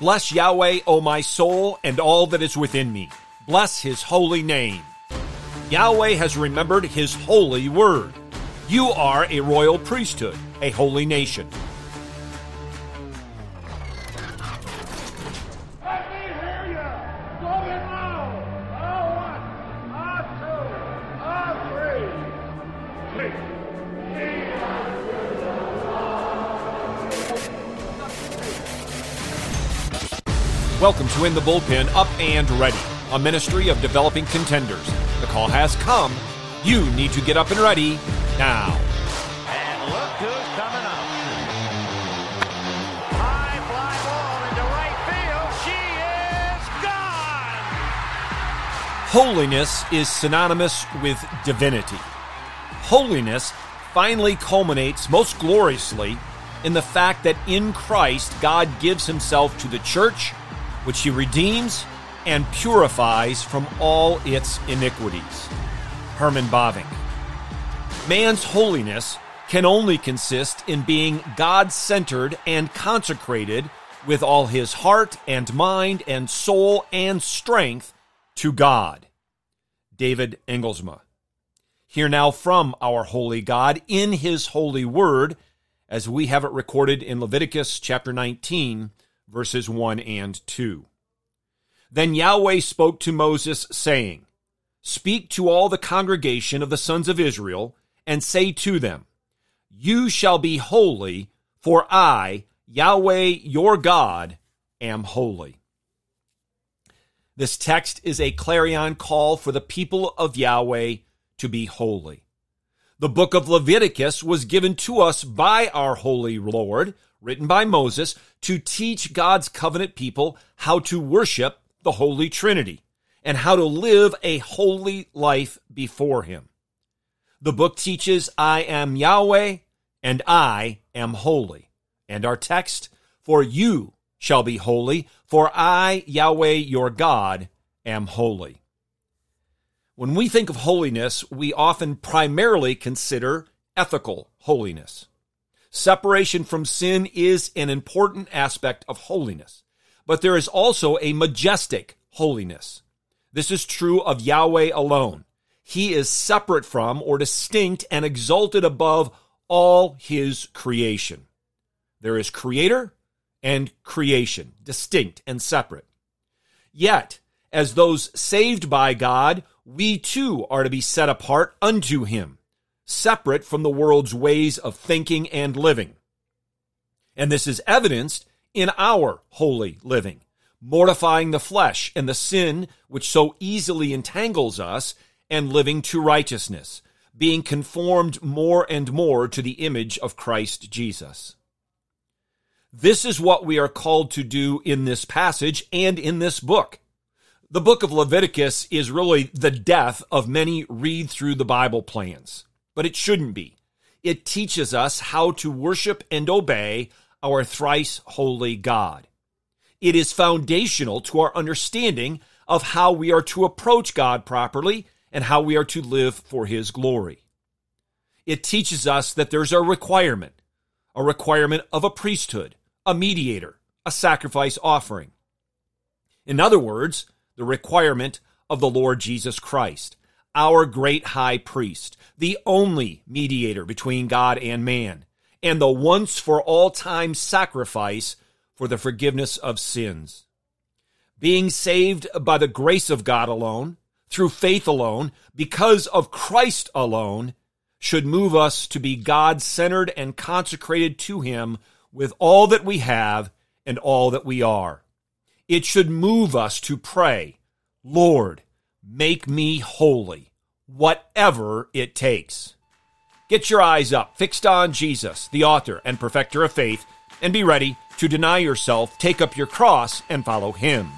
Bless Yahweh, O my soul, and all that is within me. Bless his holy name. Yahweh has remembered his holy word. You are a royal priesthood, a holy nation. Welcome to In the Bullpen Up and Ready, a ministry of developing contenders. The call has come. You need to get up and ready now. And look who's coming up. High fly ball into right field. She is gone. Holiness is synonymous with divinity. Holiness finally culminates most gloriously in the fact that in Christ God gives himself to the church, which he redeems and purifies from all its iniquities. Herman Bavinck. Man's holiness can only consist in being God centered and consecrated with all his heart and mind and soul and strength to God. David Engelsma. Hear now from our holy God in his holy word, as we have it recorded in Leviticus chapter 19, verses 1 and 2. Then Yahweh spoke to Moses, saying, Speak to all the congregation of the sons of Israel, and say to them, You shall be holy, for I, Yahweh your God, am holy. This text is a clarion call for the people of Yahweh to be holy. The book of Leviticus was given to us by our holy Lord, written by Moses, to teach God's covenant people how to worship the Holy Trinity and how to live a holy life before Him. The book teaches, I am Yahweh and I am holy. And our text, for you shall be holy, for I, Yahweh your God, am holy. When we think of holiness, we often primarily consider ethical holiness. Separation from sin is an important aspect of holiness, but there is also a majestic holiness. This is true of Yahweh alone. He is separate from or distinct and exalted above all his creation. There is creator and creation, distinct and separate. Yet, as those saved by God, we too are to be set apart unto him, separate from the world's ways of thinking and living. And this is evidenced in our holy living, mortifying the flesh and the sin which so easily entangles us, and living to righteousness, being conformed more and more to the image of Christ Jesus. This is what we are called to do in this passage and in this book. The book of Leviticus is really the death of many read through the Bible plans, but it shouldn't be. It teaches us how to worship and obey our thrice holy God. It is foundational to our understanding of how we are to approach God properly and how we are to live for His glory. It teaches us that there's a requirement, a requirement of a priesthood, a mediator, a sacrifice offering. In other words, the requirement of the Lord Jesus Christ, our great high priest, the only mediator between God and man, and the once for all time sacrifice for the forgiveness of sins. Being saved by the grace of God alone, through faith alone, because of Christ alone, should move us to be God centered and consecrated to Him with all that we have and all that we are. It should move us to pray, Lord, make me holy, whatever it takes. Get your eyes up, fixed on Jesus, the author and perfecter of faith, and be ready to deny yourself, take up your cross, and follow Him.